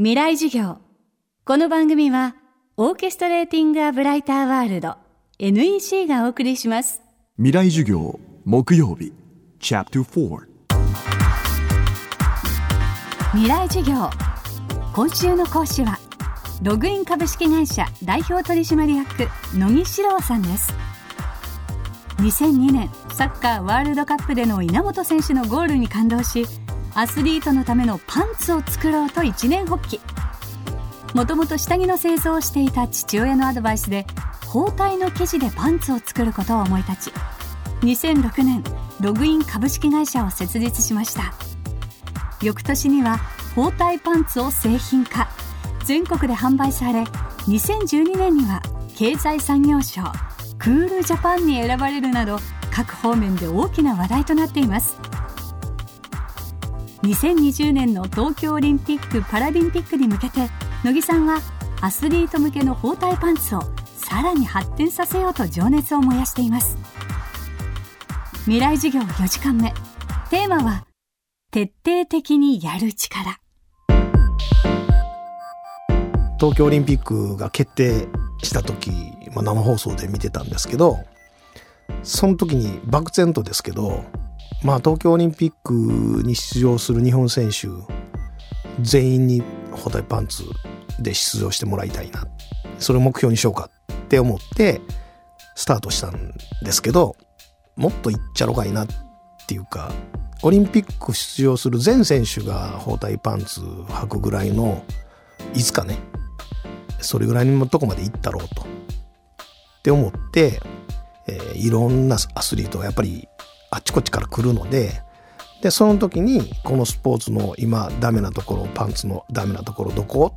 未来授業。この番組はオーケストレーティング・ア・ブライター・ワールド NEC がお送りします。未来授業木曜日チャプター未来授業。今週の講師はログイン株式会社代表取締役野木史郎さんです。2002年サッカーワールドカップでの稲本選手のゴールに感動しアスリートのためのパンツを作ろうと一年発起。もともと下着の製造をしていた父親のアドバイスで包帯の生地でパンツを作ることを思い立ち2006年ログイン株式会社を設立しました。翌年には包帯パンツを製品化。全国で販売され2012年には経済産業省クールジャパンに選ばれるなど各方面で大きな話題となっています。2020年の東京オリンピック・パラリンピックに向けて乃木さんはアスリート向けの包帯パンツをさらに発展させようと情熱を燃やしています。未来授業4時間目テーマは徹底的にやる力。東京オリンピックが決定した時、まあ、生放送で見てたんですけどその時に漠然とですけどまあ東京オリンピックに出場する日本選手全員に包帯パンツで出場してもらいたいな。それを目標にしようかって思ってスタートしたんですけどもっといっちゃろかいなっていうかオリンピック出場する全選手が包帯パンツ履くぐらいのいつかねそれぐらいのとこまで行ったろうと。って思って、えー、いろんなアスリートがやっぱりあっちこっちから来るのででその時にこのスポーツの今ダメなところパンツのダメなところどこ？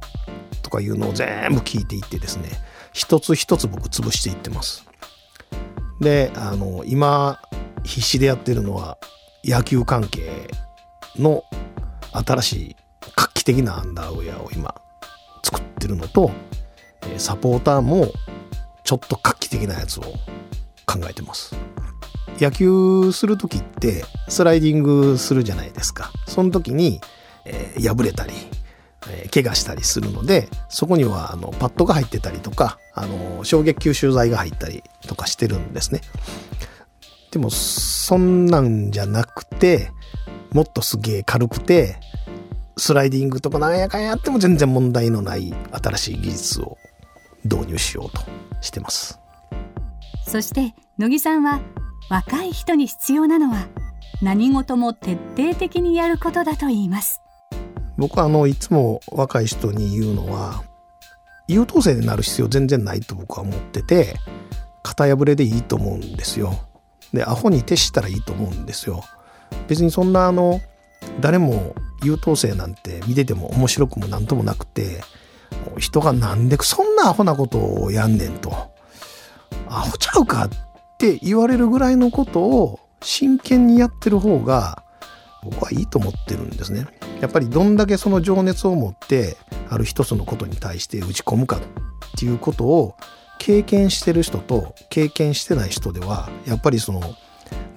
とかいうのを全部聞いていってですね一つ一つ僕潰していってます。であの今必死でやってるのは野球関係の新しい画期的なアンダーウェアを今作ってるのとサポーターもちょっと画期的なやつを考えてます。野球する時ってスライディングするじゃないですか。その時に、えー、破れたり、えー、怪我したりするので、そこにはあのパッドが入ってたりとか、あの衝撃吸収剤が入ったりとかしてるんですね。でも、そんなんじゃなくて、もっとすげえ軽くて、スライディングとかなんやかんやっても全然問題のない新しい技術を導入しようとしてます。そして乃木さんは若い人に必要なのは何事も徹底的にやることだと言います。僕はあのいつも若い人に言うのは優等生になる必要全然ないと僕は思ってて型破れでいいと思うんですよ。でアホに徹したらいいと思うんですよ。別にそんなあの誰も優等生なんて見てても面白くも何ともなくて人がなんでそんなアホなことをやんねんと。アホちゃうかっって言われるぐらいのことを真剣にやってる方が僕はいいと思ってるんですね。やっぱりどんだけその情熱を持ってある一つのことに対して打ち込むかっていうことを経験してる人と経験してない人ではやっぱりその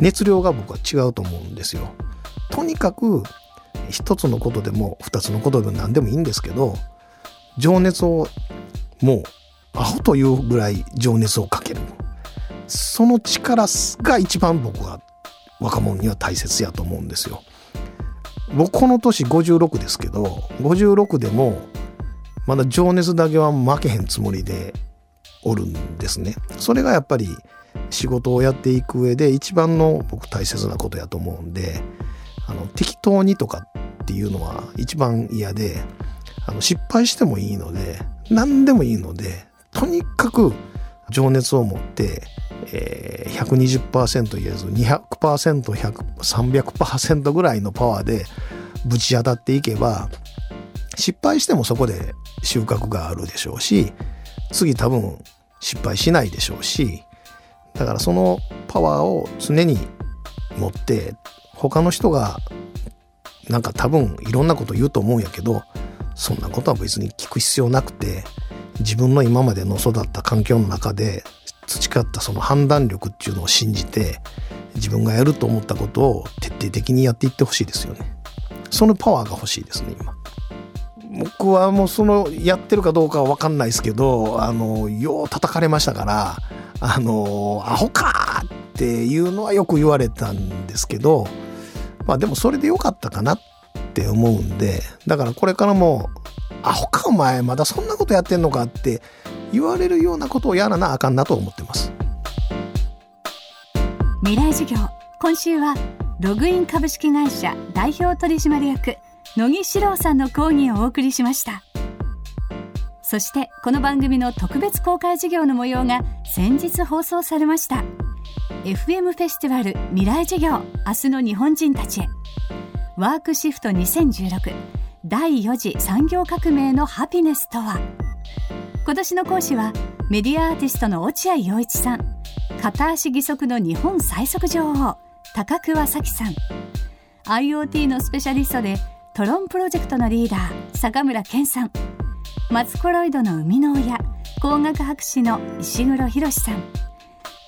熱量が僕は違うと思うんですよ。とにかく一つのことでも二つのことでも何でもいいんですけど情熱をもうアホというぐらい情熱をかける。その力が一番僕は若者には大切やと思うんですよ。僕この年56ですけど56でもまだ情熱だけは負けへんつもりでおるんですね。それがやっぱり仕事をやっていく上で一番の僕大切なことやと思うんであの適当にとかっていうのは一番嫌であの失敗してもいいので何でもいいのでとにかく情熱を持ってえー、120%言えず 200%300% ぐらいのパワーでぶち当たっていけば失敗してもそこで収穫があるでしょうし次多分失敗しないでしょうしだからそのパワーを常に持って他の人がなんか多分いろんなこと言うと思うんやけどそんなことは別に聞く必要なくて自分の今までの育った環境の中で培ったその判断力っていうのを信じて自分がやると思ったことを徹底的にやっていってほしいですよね。そのパワーが欲しいですね今。僕はもうそのやってるかどうかは分かんないですけどあのよう叩かれましたからあのアホかっていうのはよく言われたんですけどまあでもそれでよかったかなって思うんでだからこれからもアホかお前まだそんなことやってんのかって言われるようなことをやらなあかんなと思ってます。未来授業今週はログイン株式会社代表取締役野木史郎さんの講義をお送りしました。そしてこの番組の特別公開授業の模様が先日放送されました。FM フェスティバル未来授業明日の日本人たちへ。ワークシフト2016第4次産業革命のハピネスとは？今年の講師はメディアアーティストの落合陽一さん。片足義足の日本最速女王高桑早紀さん。IoT のスペシャリストでトロンプロジェクトのリーダー坂村健さん。マツコロイドの生みの親工学博士の石黒博さん。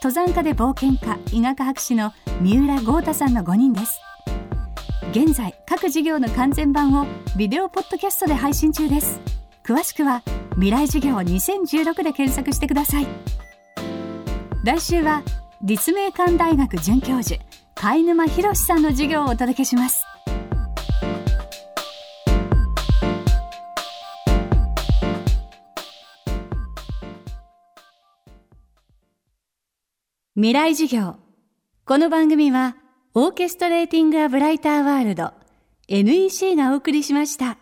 登山家で冒険家医学博士の三浦豪太さんの5人です。現在各事業の完全版をビデオポッドキャストで配信中です。詳しくは未来授業2016で検索してください。来週は立命館大学准教授貝沼博さんの授業をお届けします。未来授業。この番組はオーケストレーティング・ア・ブライター・ワールド NEC がお送りしました。